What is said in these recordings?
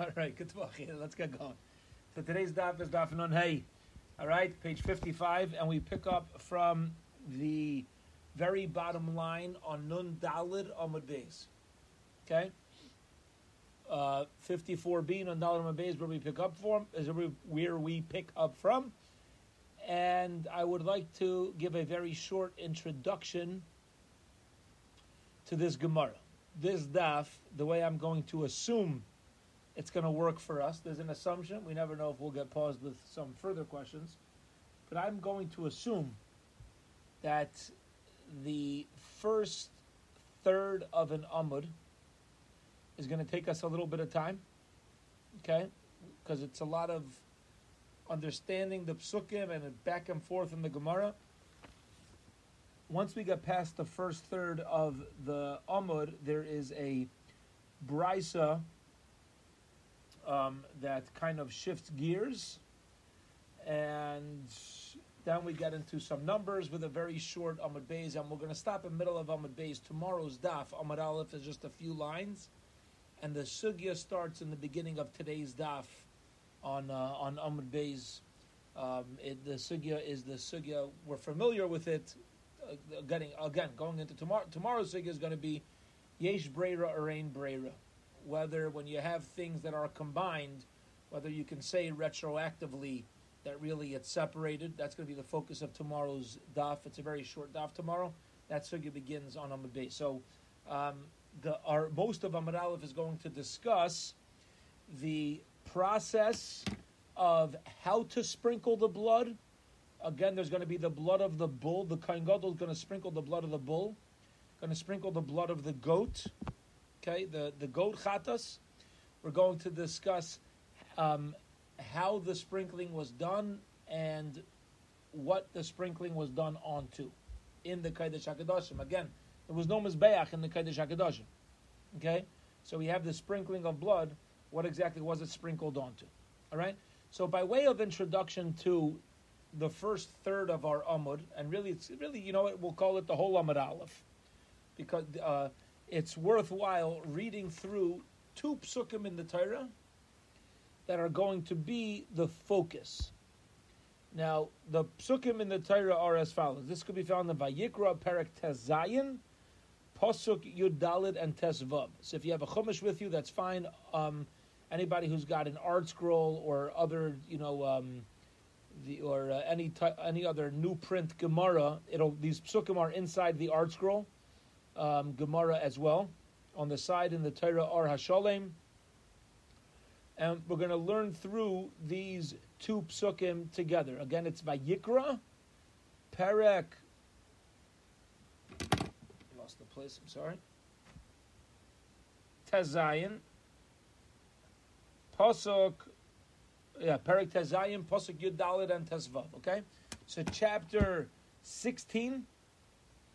All right, good talk. Let's get going. So today's daf is daf nun hey. All right, page 55, and we pick up from the very bottom line on nun dalid amud beis. Okay? Uh, 54b nun dalid amud beis where we pick up from is where we pick up from. And I would like to give a very short introduction to this Gemara. This daf, the way I'm going to assume it's going to work for us. There's an assumption. We never know if we'll get paused with some further questions. But I'm going to assume that the first third of an Amud is going to take us a little bit of time. Okay? Because it's a lot of understanding the psukim and back and forth in the Gemara. Once we get past the first third of the Amud, there is a brisa um, that kind of shifts gears, and then we get into some numbers with a very short Amud Beis, and we're going to stop in the middle of Amud Beis. Tomorrow's daf, Amud Aleph, is just a few lines, and the sugya starts in the beginning of today's daf on uh, on Amud Beis. Um, it, the sugya is the sugya. We're familiar with it. Uh, getting again going into tomorrow. Tomorrow's sugya is going to be yesh breira or ain breira whether when you have things that are combined, whether you can say retroactively that really it's separated. That's going to be the focus of tomorrow's daf. It's a very short daf tomorrow. That sugya begins on Amud Beis. So, um, the our most of Amud Aleph is going to discuss the process of how to sprinkle the blood. Again, there's going to be the blood of the bull. The Kohen Gadol is going to sprinkle the blood of the bull. Going to sprinkle the blood of the goat okay, the, the goat chatas. We're going to discuss um, how the sprinkling was done and what the sprinkling was done onto in the Kodesh HaKadoshim. Again, there was no Mizbeach in the Kodesh HaKadoshim. Okay? So we have the sprinkling of blood. What exactly was it sprinkled onto? All right? So by way of introduction to the first third of our Amud, and really, it's really, you know what, we'll call it the whole Amud Aleph. Because uh, it's worthwhile reading through two psukim in the Torah that are going to be the focus. Now, the psukim in the Torah are as follows. This could be found in Vayikra, Perak Tezayin, Pasuk Yud Dalid, and Tesvav. So if you have a chumash with you, that's fine. Um, anybody who's got an ArtScroll or other, you know, um, the, or uh, any ty- any other new print Gemara, it'll these psukim are inside the ArtScroll um, Gemara as well. On the side in the Torah Ar Hashalem. And we're going to learn through these two psukim together. Again, it's Vayikra, Perek. Lost the place, I'm sorry. Tezayin, Pasuk, yeah, Perek Tezayin, Pasuk Yudalid, and Tesvav, okay? So chapter 16,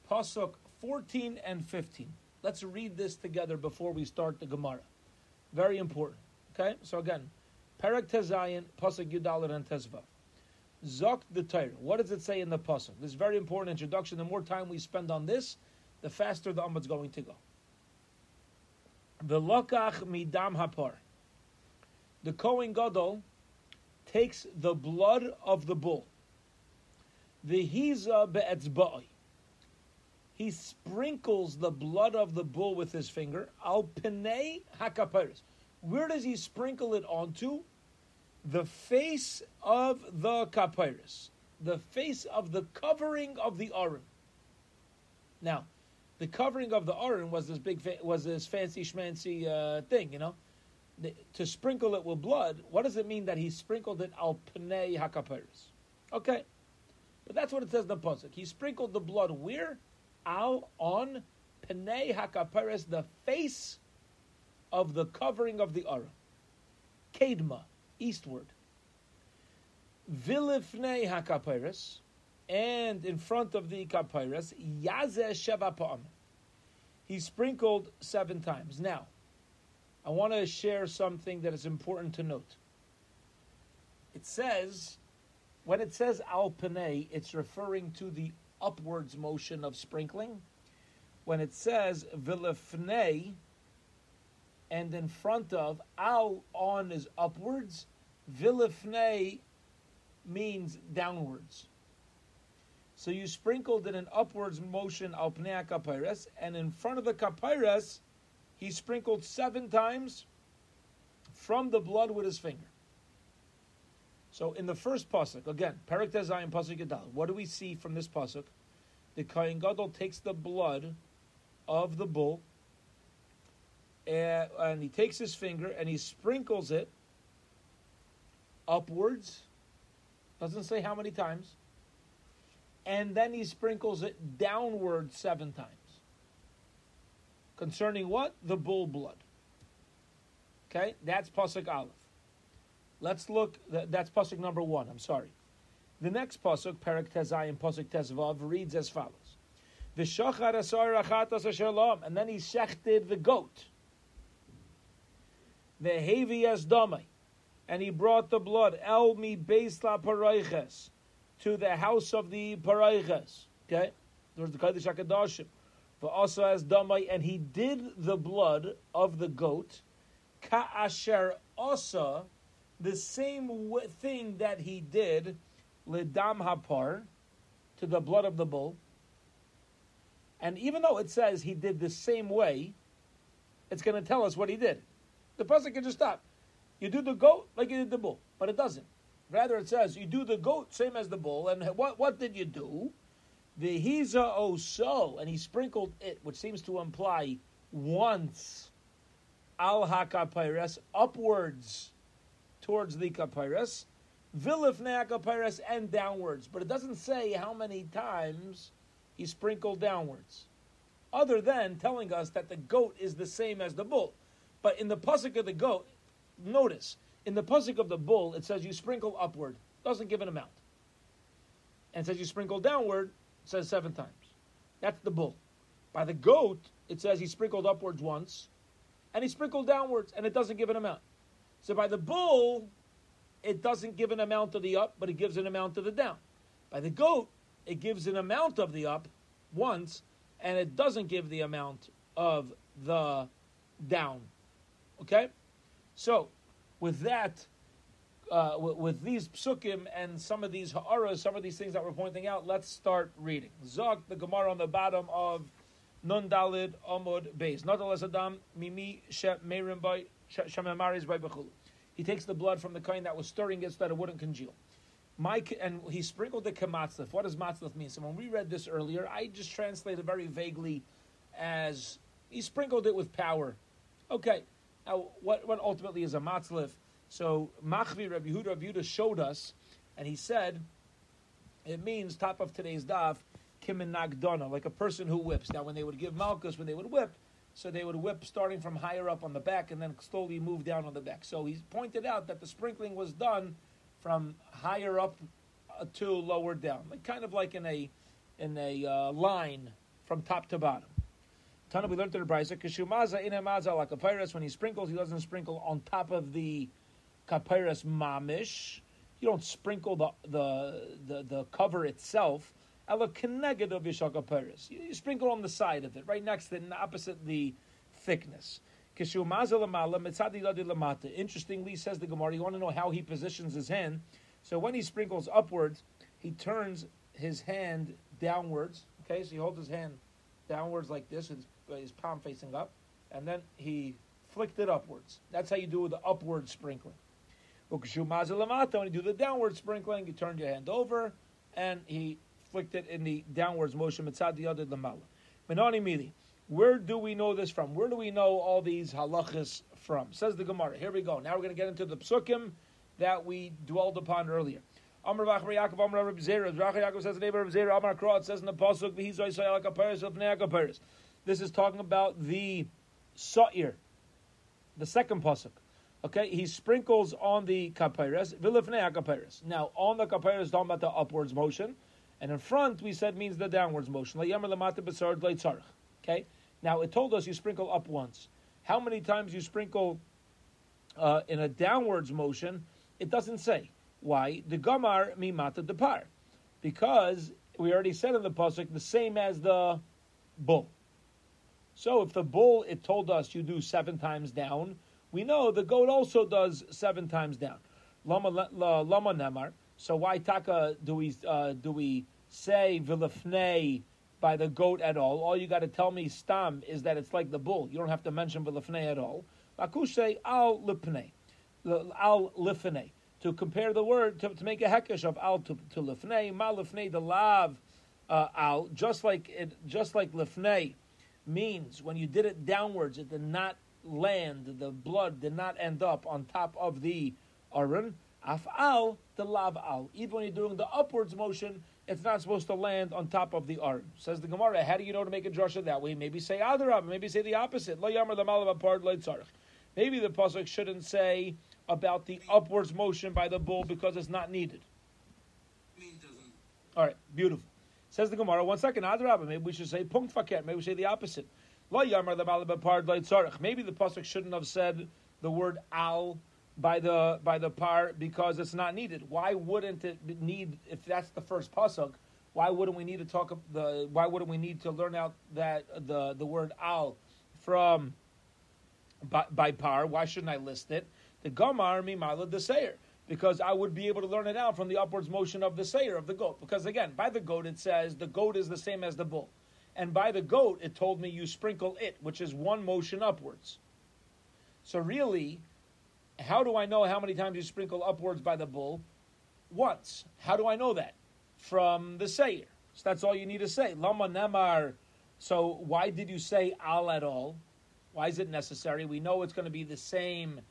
Pasuk 14 and 15. Let's read this together before we start the Gemara. Very important. Okay? So again, Perak Tezayin, Pasuk Yudalit and Tezvav. Zok the Torah. What does it say in the Pasuk? This is very important introduction. The more time we spend on this, the faster the Amud's going to go. The Lokach Midam Hapar. The Kohen Gadol takes the blood of the bull. The Hiza Be'etzba'i he sprinkles the blood of the bull with his finger. Al pinei hakaparis. Where does he sprinkle it onto? The face of the kapiris, the face of the covering of the aron. Now, the covering of the aron was this big, was this fancy schmancy uh, thing, you know. The, to sprinkle it with blood, what does it mean that he sprinkled it al pinei hakapiris? Okay, but that's what it says in the pasuk. He sprinkled the blood where? Al on penei hakaperes, the face of the covering of the ara. Kedma, eastward. Vilifnei hakaperes, and in front of the kaperes, yazeh sheva pa'am. He sprinkled seven times. Now, I want to share something that is important to note. It says, when it says al penei, it's referring to the upwards motion of sprinkling. When it says vilifnei, and in front of. Al on is upwards. Vilifne means downwards. So you sprinkled in an upwards motion al pnei kapiras, and in front of the kapiras, he sprinkled seven times from the blood with his finger. So in the first pasuk, again, Perik Tezayim pasuk Yadal, what do we see from this pasuk? The Kohen Gadol takes the blood of the bull, and, and he takes his finger and he sprinkles it upwards. Doesn't say how many times. And then he sprinkles it downward seven times. Concerning what? The bull blood. Okay, that's pasuk aleph. Let's look. That's pasuk number one. I'm sorry. The next pasuk, Perak Tezayim, pasuk Tezvav, reads as follows: V'shachar asar achatas asher and then he shechted the goat. The Ve'hevi as and he brought the blood el mi beis la parayches to the house of the parayches. Okay, there's the kodesh hakadoshim. Also as damai, and he did the blood of the goat ka'asher asa, the same thing that he did lidam hapar, to the blood of the bull. And even though it says he did the same way, it's going to tell us what he did. The person can just stop. You do the goat like you did the bull, but it doesn't. Rather, it says you do the goat same as the bull. And what what did you do? The oso, and he sprinkled it, which seems to imply once al hakapiras upwards towards the kapiras, vilifne kapiras and downwards. But it doesn't say how many times he sprinkled downwards, other than telling us that the goat is the same as the bull. But in the pasuk of the goat, notice in the pasuk of the bull, it says you sprinkle upward, doesn't give an amount, and says you sprinkle downward, says seven times. That's the bull. By the goat, it says he sprinkled upwards once, and he sprinkled downwards, and it doesn't give an amount. So by the bull, it doesn't give an amount of the up, but it gives an amount of the down. By the goat, it gives an amount of the up once, and it doesn't give the amount of the down. Okay? So, with that, uh, with, these psukim and some of these ha'aras, some of these things that we're pointing out, let's start reading. Zog, the Gemara on the bottom of Nun Dalid Amud Beis. Nadalas Adam Mimi She Merim by Shemamaris by Bechulu. He takes the blood from the coin that was stirring it so that it wouldn't congeal. Mike and he sprinkled the kamatzlif. What does matzlif mean? So when we read this earlier, I just translated very vaguely as he sprinkled it with power. Okay, now what, what ultimately is a matzlif? So Machvi Rabbi Yehuda Rabbi Yehuda showed us, and he said it means top of today's daf kimin nagdona, like a person who whips. Now when they would give malchus, when they would whip, so they would whip starting from higher up on the back and then slowly move down on the back. So he pointed out that the sprinkling was done from higher up uh, to lower down, like kind of like in a in a uh, line from top to bottom. Tana, we learned in the Brisa, Kishumaza in maza like a when he sprinkles, he doesn't sprinkle on top of the kapiras mamish. You don't sprinkle the the the, the cover itself. Ela keneged of yishakapiras. You sprinkle on the side of it, right next to it, opposite the thickness. Interestingly, says the Gemara, you want to know how he positions his hand. So when he sprinkles upwards, he turns his hand downwards. Okay, so he holds his hand downwards like this, his, his palm facing up, and then he flicked it upwards. That's how you do the upward sprinkling. When you do the downward sprinkling, you turn your hand over, and he flicked in the downwards motion. Mitzad the lamala. Menani mili. Where do we know this from? Where do we know all these halachas from? Says the Gemara. Here we go. Now we're going to get into the psukim that we dwelled upon earlier. Amar Vachar Yaakov Amar Reb Zera. Vachar Yaakov says the name of Zera. Amar Krot says in the pasuk V'hizoy Sayal Kaperes of Kaperes. This is talking about the Sa'ir, the second pasuk. Okay, he sprinkles on the kaperes, vilifnei kaperes. Now, on the kaperes, talking about the upwards motion, and in front we said means the downwards motion. Okay, now it told us you sprinkle up once. How many times you sprinkle uh, in a downwards motion? It doesn't say. Why? The gamar mimata depar, because we already said in the pasuk the same as the bull. So if the bull, it told us you do seven times down, we know the goat also does seven times down. Lama, lama nemar. So why taka do we uh, do we say vilifnei by the goat at all? All you got to tell me stam is that it's like the bull. You don't have to mention vilifnei at all. Lakushe al lipnei, al lifnei. To compare the word to, to make a hekesh of al to, to lifnei, ma lifnei the lav uh, al, just like it, just like lifnei means when you did it downwards, it did not land, the blood did not end up on top of the aron. Afal, the lav al. Even when you're doing the upwards motion, it's not supposed to land on top of the arm. Says the Gemara, how do you know to make a drasha that way? Maybe say adarab, maybe say the opposite. Lo yamar apart Maybe the pasuk shouldn't say about the upwards motion by the bull because it's not needed. All right, beautiful. Says the Gemara, one second, Adrabah, maybe we should say punkt faket, maybe we say the opposite. Lo yamar tzarech. Maybe the pasuk shouldn't have said the word al by the by the par because it's not needed. Why wouldn't it need if that's the first pasuk? Why wouldn't we need to talk the? Why wouldn't we need to learn out that the the word al from by, by par? Why shouldn't I list it? The gamar mimala the sayer because I would be able to learn it out from the upwards motion of the sayer of the goat. Because again, by the goat it says the goat is the same as the bull. And by the goat it told me you sprinkle it, which is one motion upwards. So really, how do I know how many times you sprinkle upwards by the bull? Once. How do I know that? From the sayer. So that's all you need to say. Lama nemar. So why did you say al at all? Why is it necessary? We know it's going to be the same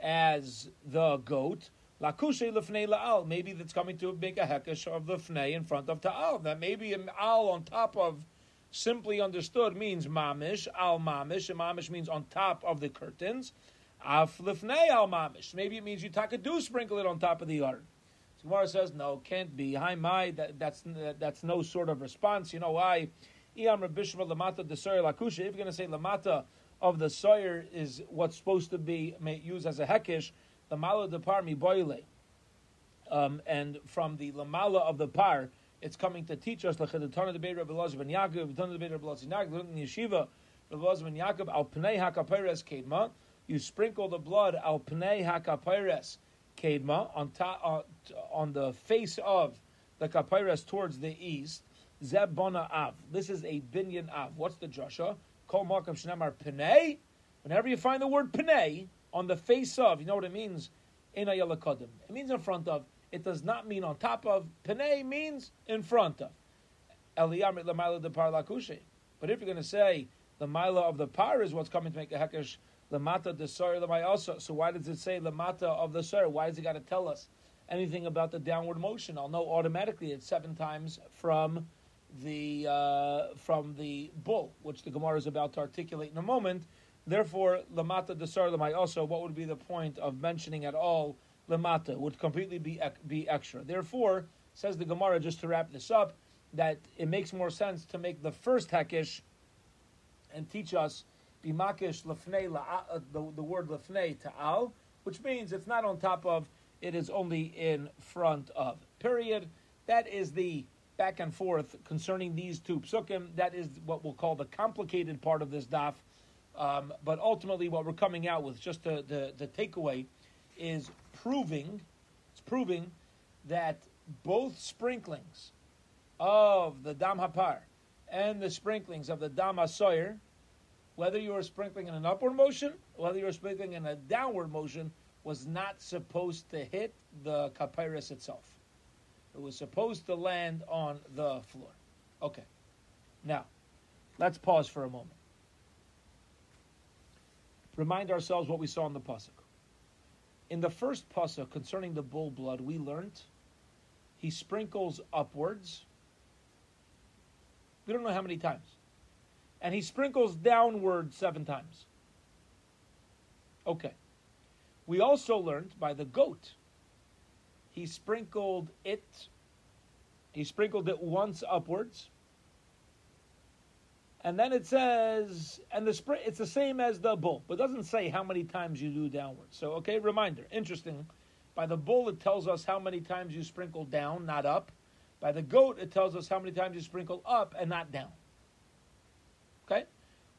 as the goat. Lakushe lefnei la'al. Maybe that's coming to make a hekesh of the fnei in front of ta'al. That maybe an al on top of, simply understood, means mamish, al mamish. And mamish means on top of the curtains. Af lefnei al mamish. Maybe it means you taka do sprinkle it on top of the yard. Gemara says, no, can't be. Hi, my, that, that's, that's no sort of response. You know why? Iyam Rabishma Lamata de Lakusha. If you're going to say Lamata of the Sawyer is what's supposed to be used as a hekish, the mala de par mi boile. Um, and from the lamala of the par, it's coming to teach us lechedetana de beir Rabbi Lazar ben Yaakov, the de beir Rabbi Lazar ben in yeshiva Rabbi Lazar ben al pnei hakaperes kedma. You sprinkle the blood al pnei hakaperes kedma on top uh, on the face of the kaperes towards the east. Zebona av. This is a binyan av. What's the drasha? Kol makam shnamar pnei. Whenever you find the word pnei, on the face of. You know what it means? In It means in front of. It does not mean on top of. Penei means in front of. Eliyamit lamaila de par But if you're going to say the mila of the par is what's coming to make a hekesh lamata the sar also. So why does it say lamata of the sar? Why does it got to tell us anything about the downward motion? I'll know automatically it's seven times from the uh, from the bull, which the Gemara is about to articulate in a moment. Therefore, lamata desar also, what would be the point of mentioning at all lamata? Would completely be be extra. Therefore, says the Gemara, just to wrap this up, that it makes more sense to make the first hekish and teach us lefnei uh, the, the word lefnei to al, which means it's not on top of, it is only in front of. Period. That is the back and forth concerning these two psukim. That is what we'll call the complicated part of this daf. Um, but ultimately, what we're coming out with, just the, the, the takeaway, is proving, it's proving that both sprinklings of the dam hapar and the sprinklings of the dam hasoyer, whether you were sprinkling in an upward motion, whether you were sprinkling in a downward motion, was not supposed to hit the kapyrus itself. It was supposed to land on the floor. Okay. Now, let's pause for a moment remind ourselves what we saw in the pasuk. In the first pasuk concerning the bull blood, we learned he sprinkles upwards. We don't know how many times. And he sprinkles downward seven times. Okay. We also learned by the goat, he sprinkled it, he sprinkled it once upwards, and then it says, and the spring, it's the same as the bull, but doesn't say how many times you do downwards. So, okay, reminder, interesting. By the bull, it tells us how many times you sprinkle down, not up. By the goat, it tells us how many times you sprinkle up and not down.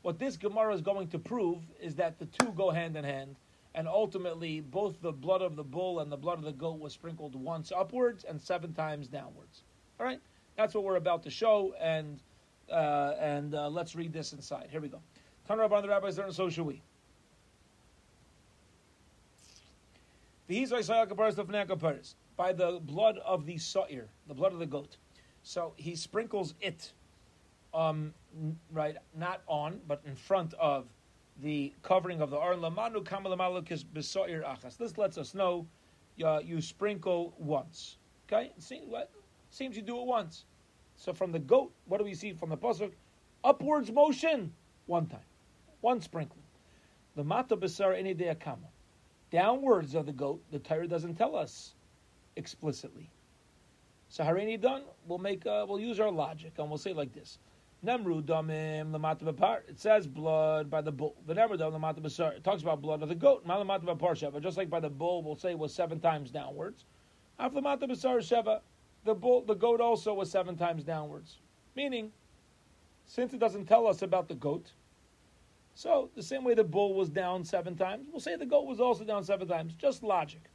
What this Gemara is going to prove is that the two go hand in hand, and ultimately both the blood of the bull and the blood of the goat was sprinkled once upwards and seven times downwards. All right, that's what we're about to show, and uh, and uh, let's read this inside. Here we go. Turn on the rabbis there, and so should we. By the blood of the sa'ir, the blood of the goat. So he sprinkles it, um, right, not on, but in front of the covering of the aron. Lamanu kamalamalukis besoir achas. This lets us know uh, you sprinkle once. Okay, seems, what, seems you do it once. So from the goat, what do we see from the pasuk? Upwards motion, one time, one sprinkling. The mata besar any kama. Downwards of the goat, the Torah doesn't tell us explicitly. So harini done, we'll make, uh, we'll use our logic and we'll say like this: Nemru damim lamata b'par. It says blood by the bull. The nemru dam lamata b'sar. It talks about blood of the goat. Malamata b'par sheva. Just like by the bull, we'll say was seven times downwards. Af lamata b'sar sheva. The bull, the goat also was seven times downwards. Meaning, since it doesn't tell us about the goat, so the same way the bull was down seven times, we'll say the goat was also down seven times. Just logic.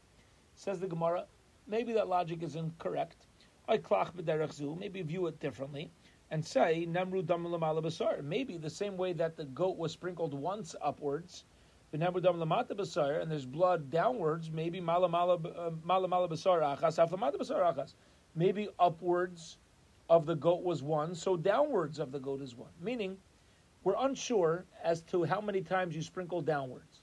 Says the Gemara. Maybe that logic is incorrect. I klach Maybe view it differently and say Nemru Basar. Maybe the same way that the goat was sprinkled once upwards, Dam Lamata Basar, and there's blood downwards, maybe Malamala uh, Achas, Aflamata Basar Achas. Maybe upwards of the goat was one, so downwards of the goat is one. Meaning, we're unsure as to how many times you sprinkle downwards.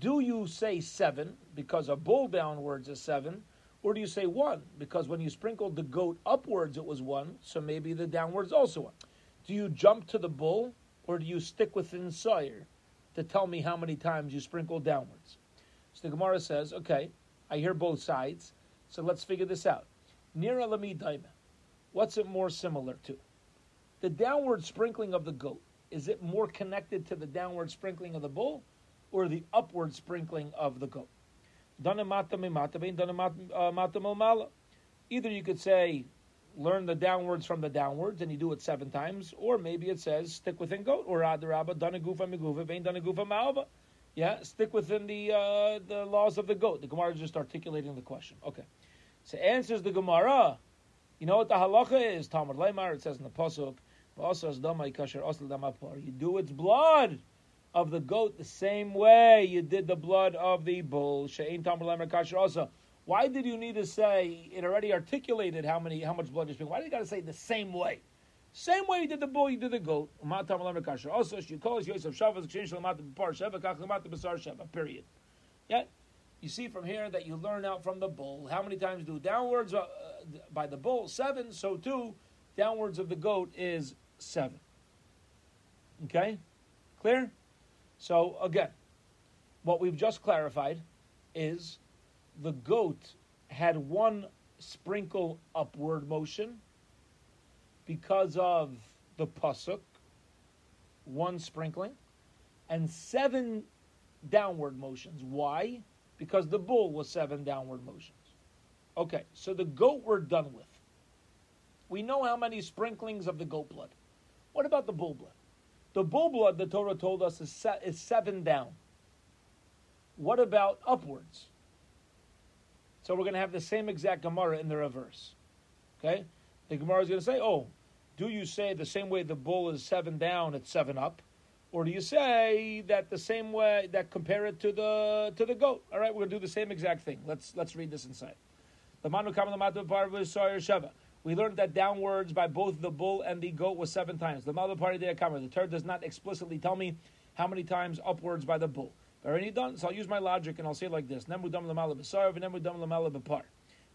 Do you say seven, because a bull downwards is seven, or do you say one? Because when you sprinkled the goat upwards, it was one, so maybe the downwards also one. Do you jump to the bull, or do you stick within Sawyer to tell me how many times you sprinkle downwards? So the Gemara says, okay, I hear both sides, so let's figure this out. Nira lami daima. What's it more similar to? The downward sprinkling of the goat, is it more connected to the downward sprinkling of the bull or the upward sprinkling of the goat? Uh, Either you could say, learn the downwards from the downwards, and you do it seven times, or maybe it says, stick within goat, or adarabba, dana gufa migufa, vein dana. Yeah, stick within the uh, the laws of the goat. The Gemara is just articulating the question. Okay. So answers the Gemara. You know what the halacha is? Talmud Leimar, it says in the Pasuk, you do its blood of the goat the same way you did the blood of the bull. Shane Tamalemrakash also why did you need to say it already articulated how many how much blood you spilled? Why did you got to say the same way? Same way you did the bull, you did the goat. Also, you call Yosef Shavas exchange Period. Yeah, you see from here that you learn out from the bull. How many times do downwards uh, by the bull seven? So two downwards of the goat is seven. Okay, clear? So again, what we've just clarified is the goat had one sprinkle upward motion because of the pasuk, one sprinkling, and seven downward motions. Why? Because the bull was seven downward motions. Okay, so the goat we're done with. We know how many sprinklings of the goat blood. What about the bull blood? The bull blood, the Torah told us, is, se- is seven down. What about upwards? So we're going to have the same exact Gemara in the reverse. Okay? The Gemara is going to say, oh, do you say the same way the bull is seven down, it's seven up? Or do you say that the same way that compare it to the to the goat? All right, we're gonna do the same exact thing. Let's let's read this inside. The manu sheva. We learned that downwards by both the bull and the goat was seven times. The mother party de The Torah does not explicitly tell me how many times upwards by the bull. Already done. So I'll use my logic and I'll say it like this: Nemu dam lamala b'sar v'nemu dam lamala b'par.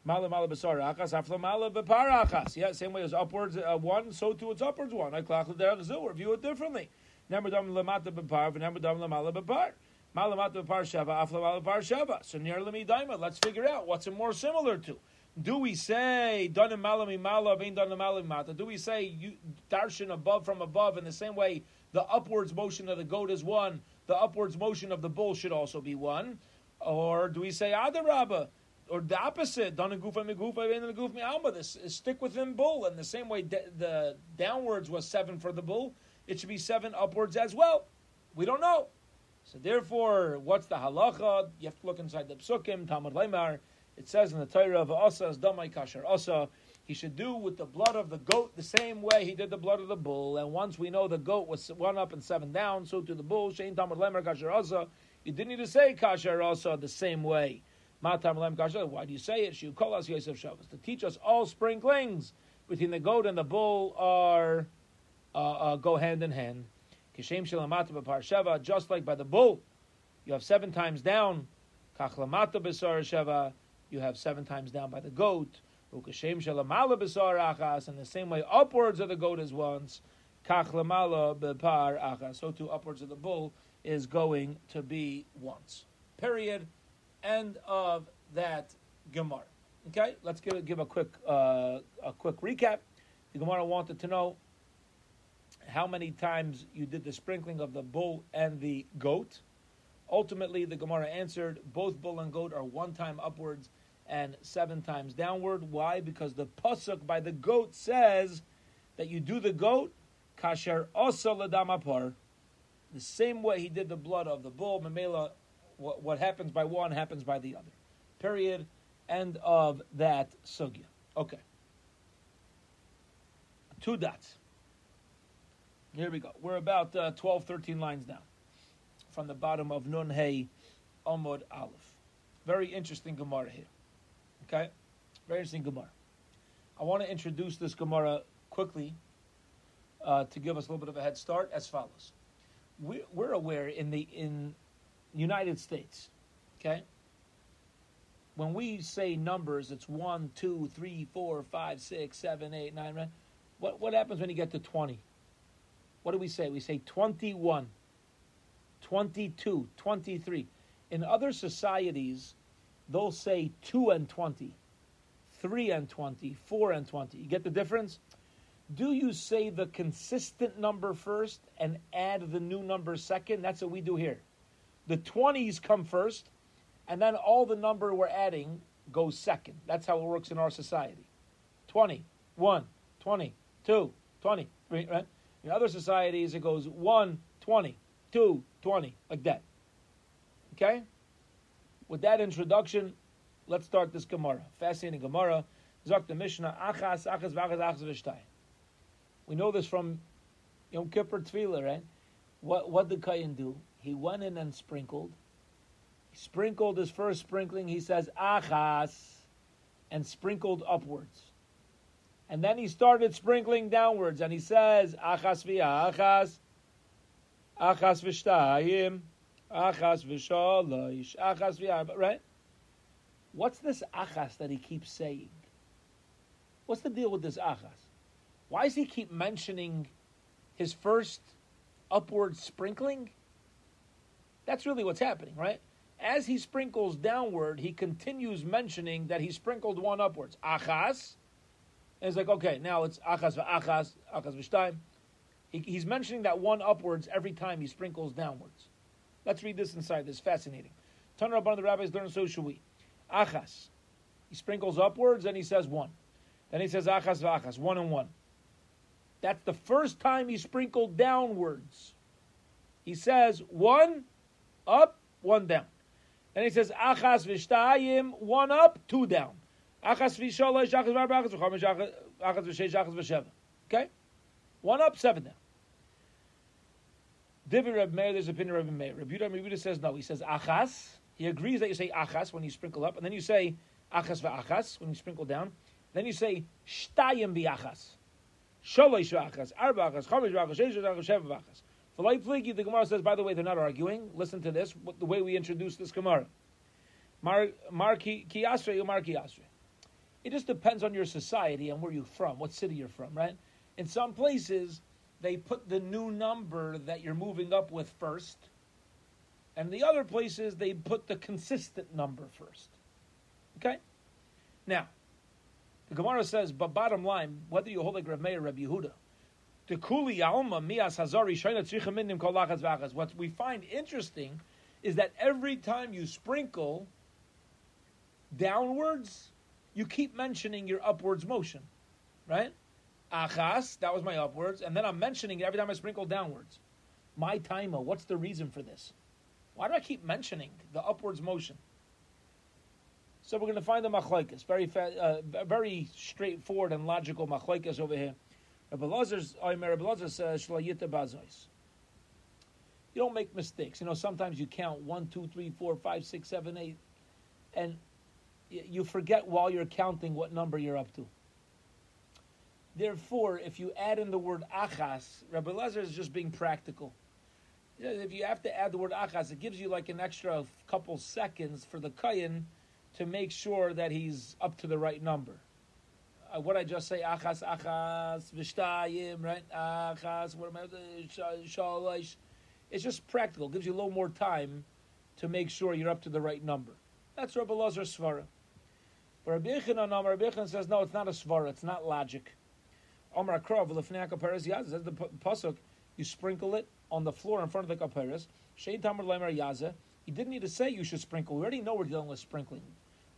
Mala mala b'sar achas afla mala b'par achas. Yeah, same way as upwards uh, one, so too it's upwards one. I klach l'derech zu, or view it differently. Nemu dam lamata b'par v'nemu dam lamala b'par. Malamata b'par sheva afla mala b'par sheva. So near lemi daima. Let's figure out what's it more similar to. Do we say danim malami malav ain't danim malami mata? Do we say you, darshan above from above in the same way the upwards motion of the goat is one, the upwards motion of the bull should also be one? Or do we say adarabba? Or the opposite, danim gufa migufa ain't guf mi alma. This is stick within bull in the same way the downwards was seven for the bull. it should be seven upwards as well. We don't know. So therefore, what's the halacha? You have to look inside the psukim, Talmud Lemar. It says in the Torah of Asa as damai kasher Asa, he should do with the blood of the goat the same way he did the blood of the bull. And once we know the goat was one up and seven down, so to the bull, Shein Talmud Lemar kasher Asa, you didn't need to say kasher Asa the same way. Matam Lem kasher. Why do you say it? Shu call us Yosef Shabbos to teach us all sprinklings between the goat and the bull are uh, uh, go hand in hand. Kishem shalamata b'par just like by the bull, you have seven times down. Kachlamata b'sar sheva, you have seven times down by the goat. And the same way upwards of the goat is once. Achas, so too upwards of the bull is going to be once. Period. End of that Gemara. Okay, let's give give a quick uh, a quick recap. The Gemara wanted to know how many times you did the sprinkling of the bull and the goat. Ultimately, the Gemara answered both bull and goat are one time upwards and seven times downward. Why? Because the pasuk by the goat says that you do the goat kasher osa ladamapar, the same way he did the blood of the bull. Mamela, what, what happens by one happens by the other. Period. End of that sugya. Okay. Two dots. Here we go. We're about uh, 12, 13 lines down from the bottom of Nun Hey Amud Aleph. Very interesting Gemara here. Okay? Very interesting Gemara. I want to introduce this Gemara quickly uh, to give us a little bit of a head start as follows. We, we're aware in the in United States, okay? When we say numbers, it's one, two, three, four, five, six, seven, eight, nine. What what happens when you get to twenty? what do we say? We say 21, 22, 23. In other societies, they'll say 2 and 20, 3 and 20, 4 and 20. You get the difference? Do you say the consistent number first and add the new number second? That's what we do here. The 20s come first, and then all the number we're adding goes second. That's how it works in our society. 20, 1, 20, 2, 20, right? In other societies, it goes 1, 20, 2, 20, like that. Okay? With that introduction, let's start this Gemara. Fascinating Gemara. Zok the Mishnah, Achas, Achas, Vachas, Achas, Vishtai. We know this from Yom Kippur Tefillah, right? What, what did Kayin do? He went in and sprinkled. He sprinkled his first sprinkling, he says, Achas, and sprinkled upwards. And then he started sprinkling downwards, and he says, Achas v'achas, Achas Achas v'shtayim, Achas v'shalosh, Achas right? What's this Achas that he keeps saying? What's the deal with this Achas? Why does he keep mentioning his first upward sprinkling? That's really what's happening, right? As he sprinkles downward, he continues mentioning that he sprinkled one upwards. Achas, and it's like, okay, now it's achas v'achas, achas v'shtayim. He, he's mentioning that one upwards every time he sprinkles downwards. Let's read this inside. This is fascinating. Tanur Rabban the rabbis learn so should we. Achas. He sprinkles upwards and he says one. Then he says achas v'achas, one and one. That's the first time he sprinkled downwards. He says one up, one down. Then he says achas v'shtayim, one up, two down. Achas v'sholosh, achas v'arba, achas v'chomesh, achas v'sheish, achas v'sheva. Okay? One up, seven down. Divi Reb Meir, there's opinion of Reb Meir. Reb Yudah, Reb says no. He says achas. He agrees that you say achas when you sprinkle up, and then you say achas v'achas when you sprinkle down. Then you say shtayim v'achas. Sholosh v'achas, arba achas, chomesh v'achas, sheish v'achas, sheva v'achas. Fliki, the Gemara says, by the way, they're not arguing. Listen to this, the way we introduce this Gemara. Mar, mar ki, ki asre, mar ki asre. It just depends on your society and where you're from, what city you're from, right? In some places, they put the new number that you're moving up with first, and the other places they put the consistent number first. Okay? Now, the Gemara says, but bottom line, whether you hold like Rav Meir or Rav Yehuda, the kuli alma mias hazari shayna What we find interesting is that every time you sprinkle downwards, you keep mentioning your upwards motion, right? Achas, that was my upwards, and then I'm mentioning it every time I sprinkle downwards. My timer, what's the reason for this? Why do I keep mentioning the upwards motion? So we're going to find the machlokes, very fa- uh, very straightforward and logical machlokes over here. Rabbi Lazar says, bazois. You don't make mistakes. You know, sometimes you count one, two, three, four, five, six, seven, eight, and you forget while you're counting what number you're up to. Therefore, if you add in the word achas, Rabbi Lezer is just being practical. If you have to add the word achas, it gives you like an extra couple seconds for the kayan to make sure that he's up to the right number. Uh, what I just say, achas, achas, vishtayim, right? Achas, what am I? Uh, uh, Shalish. It's just practical. It gives you a little more time to make sure you're up to the right number. That's Rabbi Lazar's svara. But Rabbi Yechanan, um, Rabbi Yechanan says, no, it's not a svara. It's not logic. Omar Akrav, Lefneaka Peres yaza says the pasuk, you sprinkle it on the floor in front of the kaperes. Shein Tamar Lemer Yaza. He didn't need to say you should sprinkle. We already know we're dealing with sprinkling.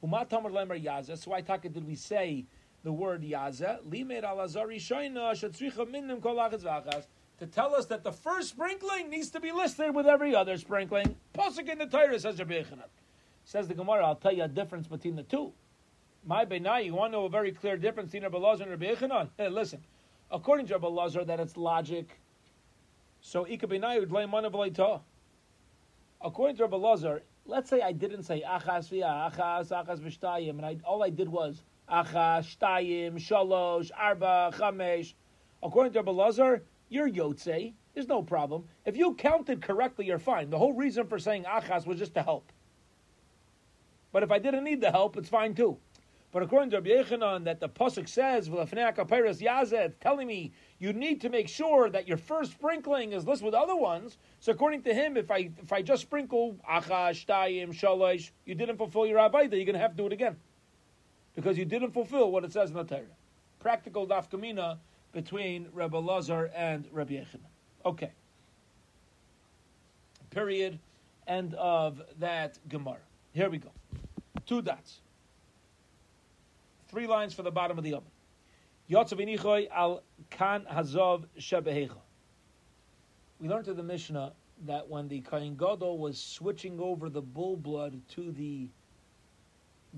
Umat Tamar Lemer Yaza. So why taka did we say the word Yaza? Limer Alazari Shoina Shatzricha Minim Kolachas Vachas. To tell us that the first sprinkling needs to be listed with every other sprinkling. Pasuk in the Torah says Rabbi Yechanan. Says the Gemara, I'll tell you a difference between the two. My Benai, you want to know a very clear difference between Rabbi Lazar and Rabbi Yechanan? Hey, listen, according to Rabbi Lazar, that it's logic. So Ika Benai would blame one of According to Rabbi Lazar, let's say I didn't say achas via achas achas v'shtayim, and I, all I did was achas shtayim shalosh arba chamesh. According to Rabbi Lazar, you're yotze. There's no problem. If you counted correctly, you're fine. The whole reason for saying achas was just to help. But if I didn't need the help, it's fine too. But according to Rabbi Yechanan, that the pasuk says it's telling me you need to make sure that your first sprinkling is listed with other ones. So according to him, if I if I just sprinkle achash, shalosh, you didn't fulfill your abayda, you're going to have to do it again because you didn't fulfill what it says in the Torah. Practical dafkamina between Rabbi Lazar and Rabbi Yechanan. Okay. Period. End of that Gemara. Here we go. Two dots. Three lines for the bottom of the oven. Yotzav al kan hazov shebehecha. We learned in the Mishnah that when the Kohen Gadol was switching over the bull blood to the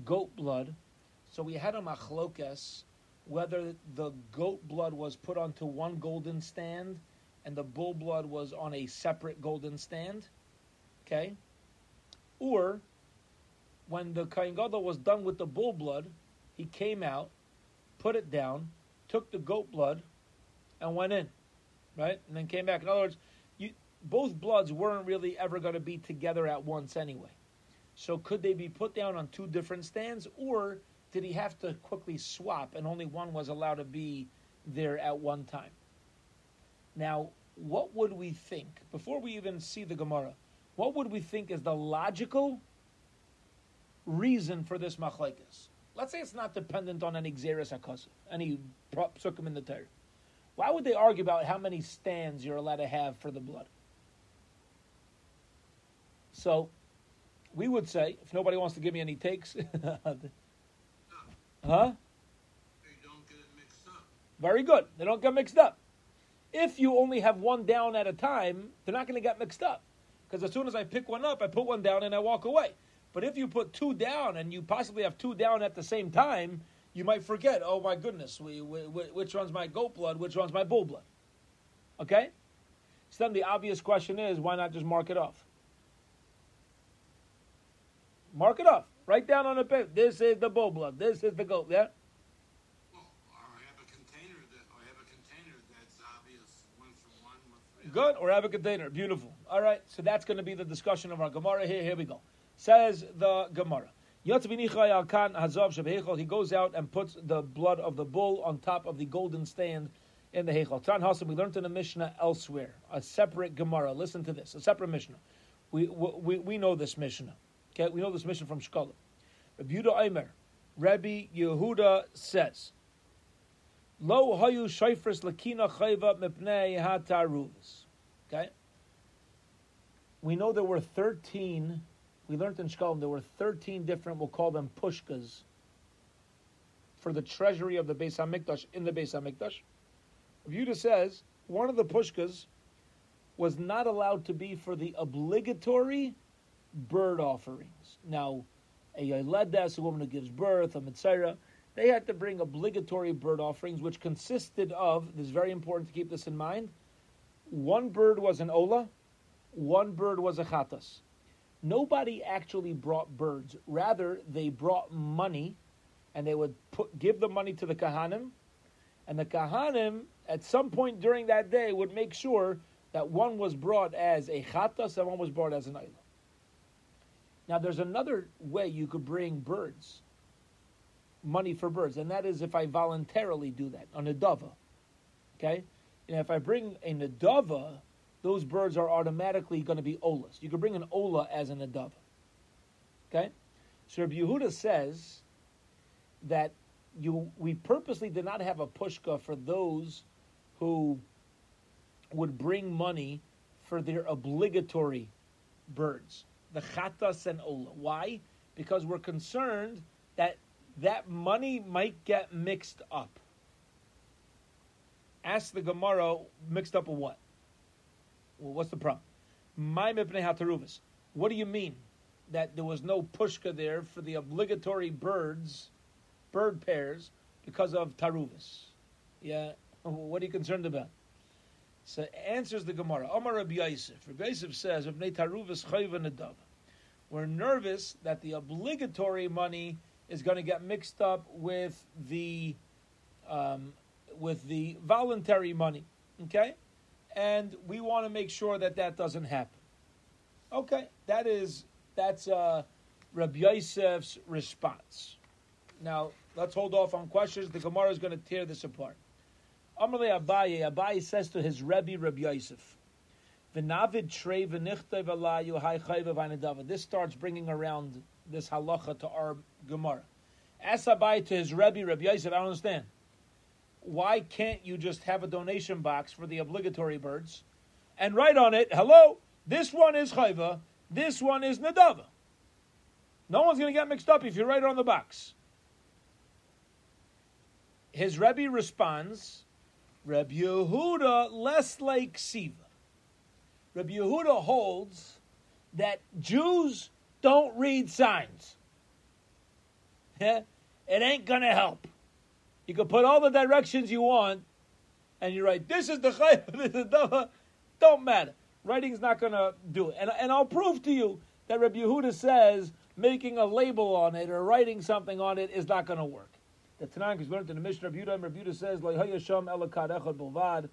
goat blood, so we had a machlokes whether the goat blood was put onto one golden stand and the bull blood was on a separate golden stand, okay, or when the Kohen Gadol was done with the bull blood, he came out, put it down, took the goat blood, and went in, right? And then came back. In other words, you, both bloods weren't really ever going to be together at once anyway. So could they be put down on two different stands, or did he have to quickly swap and only one was allowed to be there at one time? Now, what would we think before we even see the Gemara? What would we think is the logical reason for this machlekes? Let's say it's not dependent on any xeris hakosif, any psukim in the Torah. Why would they argue about how many stands you're allowed to have for the blood? So, we would say, if nobody wants to give me any takes, huh? They don't get mixed up. Very good. They don't get mixed up. If you only have one down at a time, they're not going to get mixed up. Because as soon as I pick one up, I put one down and I walk away. But if you put two down and you possibly have two down at the same time, you might forget, oh my goodness, we, we, which one's my goat blood, which one's my bull blood. Okay? So then the obvious question is, why not just mark it off? Mark it off. Write down on a paper. This is the bull blood. This is the goat. Yeah. Well, I have a container that's obvious. Good, or have a container. Beautiful. All right, so that's going to be the discussion of our Gemara here. Here we go. Says the Gemara. He goes out and puts the blood of the bull on top of the golden stand in the Heichal. Tan we learned in the Mishnah elsewhere, a separate Gemara. Listen to this, a separate Mishnah. We, we, we know this Mishnah. Okay, we know this Mishnah from Shkola. Rabbi Yehuda Aimer, Rabbi Yehuda says, Lo hayu shayfris lakina chayva mipnei hataruvas. Okay? We know there were 13 we learned in Shkolm there were 13 different, we'll call them pushkas, for the treasury of the Beis HaMikdash in the Beis HaMikdash. Rabbi says one of the pushkas was not allowed to be for the obligatory bird offerings. Now, a Yoledes, a woman who gives birth, a Mitzvah, they had to bring obligatory bird offerings, which consisted of, this is very important to keep this in mind, one bird was an Ola, one bird was a Chatas. Nobody actually brought birds. Rather, they brought money, and they would put, give the money to the Kahanim, and the Kahanim, at some point during that day, would make sure that one was brought as a Chatas and one was brought as an Ola. Now, there's another way you could bring birds, money for birds, and that is if I voluntarily do that, on a dava. Okay? And if I bring a nadava, those birds are automatically going to be olas. You could bring an ola as an nadava. Okay? So Rabbi Yehuda says that you we purposely did not have a pushka for those who would bring money for their obligatory birds the chatas and ola. Why? Because we're concerned that that money might get mixed up. Ask the Gemara, mixed up with what? Well, what's the problem? My mipnei What do you mean that there was no pushka there for the obligatory birds, bird pairs, because of taruvis? Yeah, what are you concerned about? So answers the Gemara. Omar Rabbi Yosef. Rabbi Yosef says, We're nervous that the obligatory money is going to get mixed up with the um, with the voluntary money. Okay, and we want to make sure that that doesn't happen. Okay, that is that's uh, Rabbi Yosef's response. Now let's hold off on questions. The Gemara is going to tear this apart. Amalei Abaye, Abaye says to his Rebbe, Rabbi Yosef, This starts bringing around this halacha to our Gemara. Ask Abaye to his Rebbe, Rabbi Yosef, I don't understand. Why can't you just have a donation box for the obligatory birds and write on it, hello, this one is chayva, this one is nadava. No one's going to get mixed up if you write it on the box. His Rebbe responds, Rabbi Yehuda less like Siva. Rabbi Yehuda holds that Jews don't read signs. it ain't gonna help. You can put all the directions you want, and you write, "This is the chayv, this is the Don't matter. Writing's not gonna do it. And, and I'll prove to you that Rabbi Yehuda says making a label on it or writing something on it is not gonna work. The Tanakh is learned in the Mishnah. Rabbi Yehuda, and Rabbi Yehuda says, bilvad."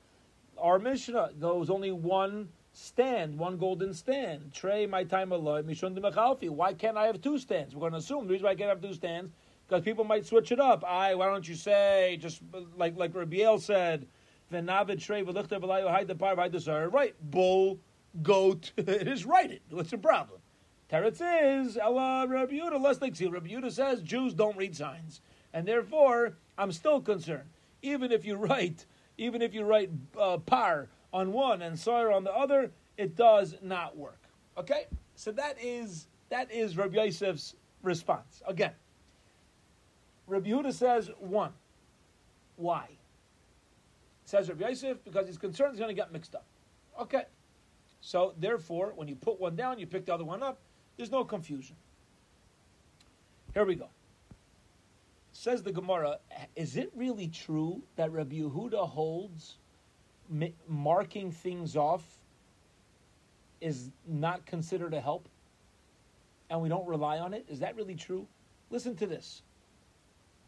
Our Mishnah, there was only one stand, one golden stand. Trey, my time alone, Mishun de Why can't I have two stands? We're going to assume the reason why I can't have two stands because people might switch it up. I, why don't you say just like like Rabbi said, "Venavid trey v'lichter v'layu the par the Right, bull, goat. it is right. What's the problem? Teretz is Ella Rabbi Yehuda less like Rabbi Yehuda says Jews don't read signs and therefore I'm still concerned. Even if you write, even if you write uh, par on one and sire on the other, it does not work. Okay, so that is that is Rabbi Yosef's response. Again, Rabbi Yehuda says one. Why? Says Rabbi Yosef because he's concerned he's going to get mixed up. Okay, so therefore, when you put one down, you pick the other one up. There's no confusion. Here we go. Says the Gemara, is it really true that Rabbi Yehuda holds marking things off is not considered a help and we don't rely on it? Is that really true? Listen to this.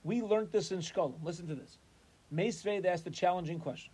We learned this in Shkolim. Listen to this. Meisved asked a challenging question.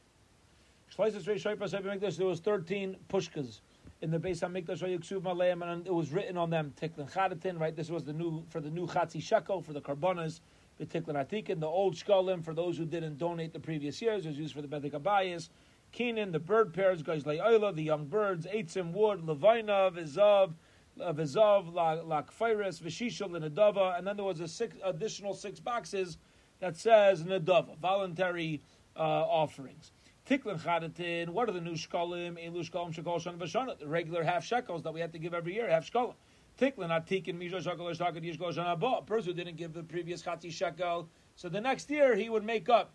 There was 13 pushkas in the Beis HaMikdash, and it was written on them, Tiklin Chadatin, right? This was the new, for the new Chatzi Shekel, for the Karbonas, the Tiklin Atikin, the old Shkolim, for those who didn't donate the previous years, was used for the Bedek HaBayis, Kinin, the bird pairs, Gazlei Oila, the young birds, Eitzim wood, Levonah, Vizav, Vizav, Lakfiris, Vishishal, Nadava, and then there was a six additional six boxes that says Nadava, voluntary uh, offerings. Tiklin Chadatin, what are the new shkolim? Elu shkolim shekol shan v'shana, the regular half shekels that we have to give every year, half shkolim. Tiklin atikin misha shekel shtakad yishkol shana A person who didn't give the previous chatzi shekel, so the next year he would make up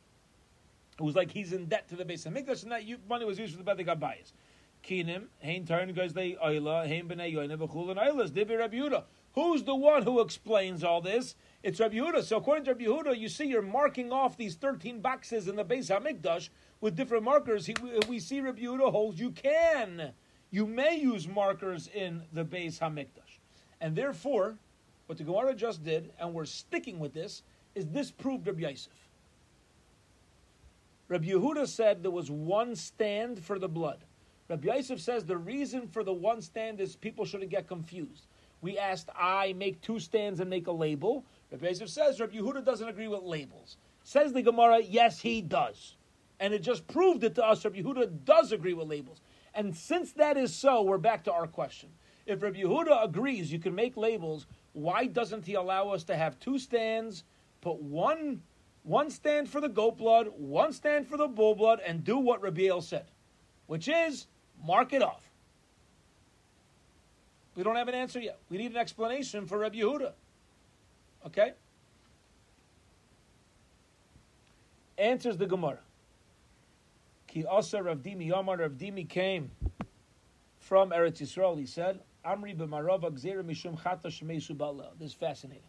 It was like he's in debt to the base of Mikdash, and that money was used for the Bedek HaBayis. Kinim, Bechul and Yehuda. Who's the one who explains all this? It's Rabbi Yehuda. So according to Rabbi Yehuda, you see you're marking off these 13 boxes in the Beis HaMikdash with different markers. He, we see Rabbi Yehuda holds you can, you may use markers in the Beis HaMikdash. And therefore, what the Gemara just did, and we're sticking with this, is this proved Rabbi Yosef. Rabbi Yehuda said there was one stand for the blood. Rabbi Yosef says the reason for the one stand is people shouldn't get confused. We asked I make two stands and make a label. Rabbi Yosef says Rabbi Yehuda doesn't agree with labels. Says the Gemara, yes, he does. And it just proved it to us. Rabbi Yehuda does agree with labels. And since that is so, we're back to our question. If Rabbi Yehuda agrees you can make labels, why doesn't he allow us to have two stands, put one one stand for the goat blood, one stand for the bull blood, and do what Rabbi said, which is mark it off. We don't have an answer yet. We need an explanation for Rabbi Yehuda. Okay? Answers the Gemara. Ki Asa Rav Dimi Yomar Rav Dimi came from Eretz Yisrael. He said, Amri b'marava gzera mishum chata shmeisu This is fascinating.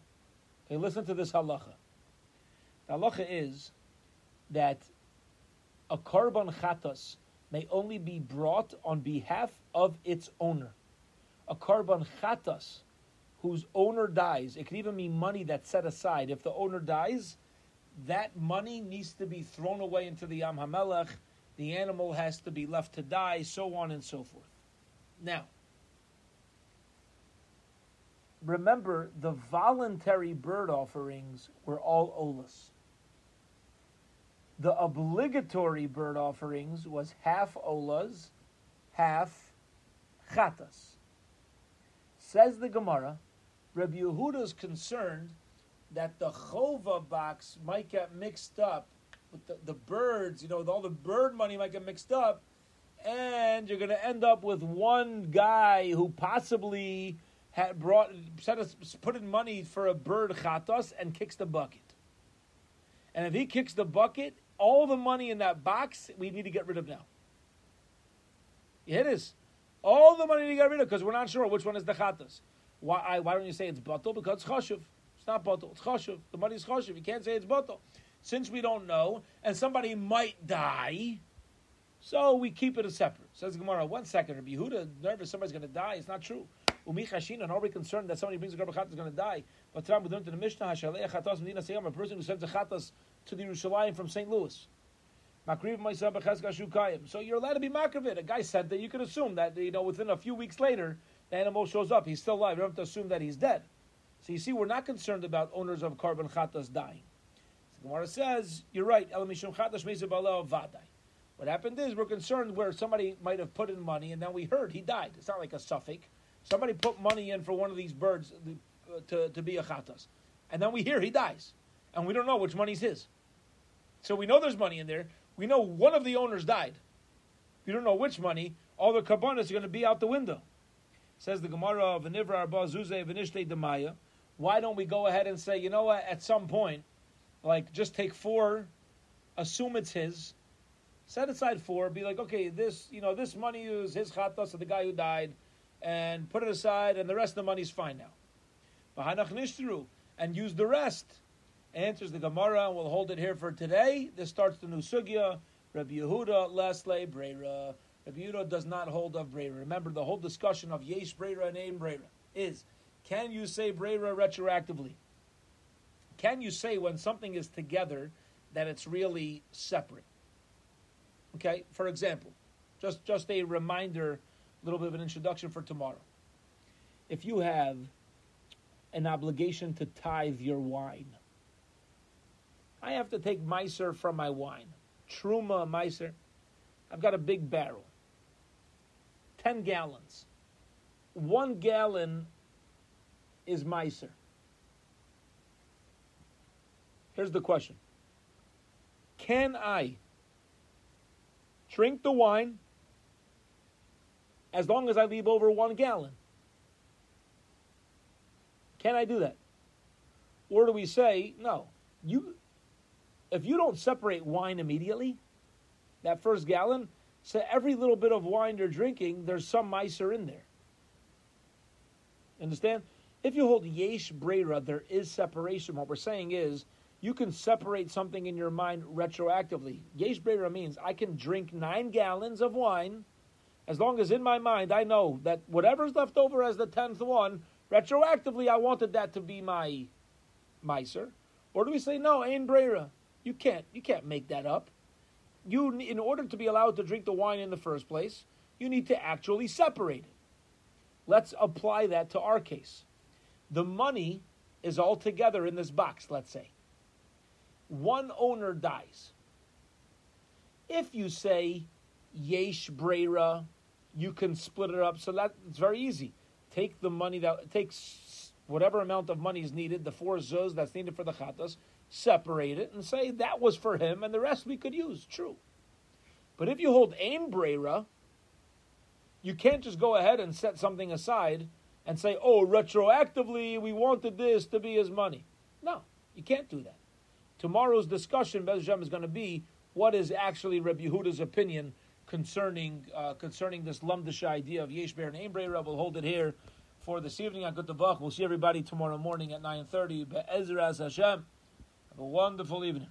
Okay, listen to this halacha. The halacha is that a korban chatas may only be brought on behalf of its owner. A korban chatas whose owner dies, it can even mean money that's set aside. If the owner dies, that money needs to be thrown away into the Yam HaMelach. The animal has to be left to die, so on and so forth. Now, remember the voluntary bird offerings were all olas. The obligatory bird offerings was half olas, half chatas. Says the Gemara, Rabbi Yehuda is concerned that the chova box might get mixed up with the, the birds, you know, with all the bird money might get mixed up, and you're going to end up with one guy who possibly had brought set us, put in money for a bird chatos and kicks the bucket. And if he kicks the bucket, all the money in that box we need to get rid of now. It is. All the money to get rid of because we're not sure which one is the chatas. Why, why don't you say it's batal? Because it's chashuv. It's not batal. It's chashuv. The money is chashuv. You can't say it's batal. Since we don't know, and somebody might die, so we keep it a separate. Says Gemara, one second, Rabbi Yehuda, nervous somebody's going to die. It's not true. Umi chashin, and already concerned that somebody brings a garba is going to die. But we learned in the Mishnah, a person who sends a chatas to the Yerushalayim from St. Louis. So you're allowed to be makriv A guy said that you could assume that you know within a few weeks later the animal shows up, he's still alive. You don't have to assume that he's dead. So you see, we're not concerned about owners of korban chatas dying. So Gemara says you're right. What happened is we're concerned where somebody might have put in money and then we heard he died. It's not like a suffix. Somebody put money in for one of these birds uh, to, to be a chatas, and then we hear he dies, and we don't know which money's his. So we know there's money in there. We know one of the owners died. We don't know which money. All the korbanos are going to be out the window. Says the Gemara of Venivra Arba Zuze Venishte Demaya. Why don't we go ahead and say, you know what, at some point, like just take four, assume it's his, set aside four, be like, okay, this, you know, this money is his chatas of the guy who died, and put it aside, and the rest of the money's fine now. And use the rest answers the Gemara, and we'll hold it here for today. This starts the new sugya. Rabbi Yehuda, Lesle, Brera. Rabbi Yehuda does not hold of Brera. Remember, the whole discussion of Yesh Brera and Ain Brera is, can you say Brera retroactively? Can you say when something is together that it's really separate? Okay, for example, just, just a reminder, a little bit of an introduction for tomorrow. If you have an obligation to tithe your wine, I have to take miser from my wine. Truma miser. I've got a big barrel. 10 gallons. One gallon is miser. Here's the question Can I drink the wine as long as I leave over one gallon? Can I do that? Or do we say, no, you if you don't separate wine immediately, that first gallon, so every little bit of wine you're drinking, there's some miser in there. Understand? If you hold yesh brera, there is separation. What we're saying is you can separate something in your mind retroactively. Yesh brera means I can drink nine gallons of wine as long as in my mind I know that whatever's left over as the tenth one, retroactively I wanted that to be my miser. Or do we say no, ain brera? You can't you can't make that up. You in order to be allowed to drink the wine in the first place, you need to actually separate it. Let's apply that to our case. The money is all together in this box, let's say. One owner dies. If you say yesh brera, you can split it up. So that it's very easy. Take the money that takes whatever amount of money is needed, the four zuz that's needed for the chatas, separate it and say that was for him and the rest we could use. True. But if you hold ain brera, you can't just go ahead and set something aside and say, oh, retroactively, we wanted this to be his money. No, you can't do that. Tomorrow's discussion, Bezhem, is going to be what is actually Rabbi Yehuda's opinion concerning uh, concerning this lumdish idea of Yesh Bear and Ein We'll hold it here for this evening on Good We'll see everybody tomorrow morning at 9.30. Be'ezras Hashem. A wonderful evening.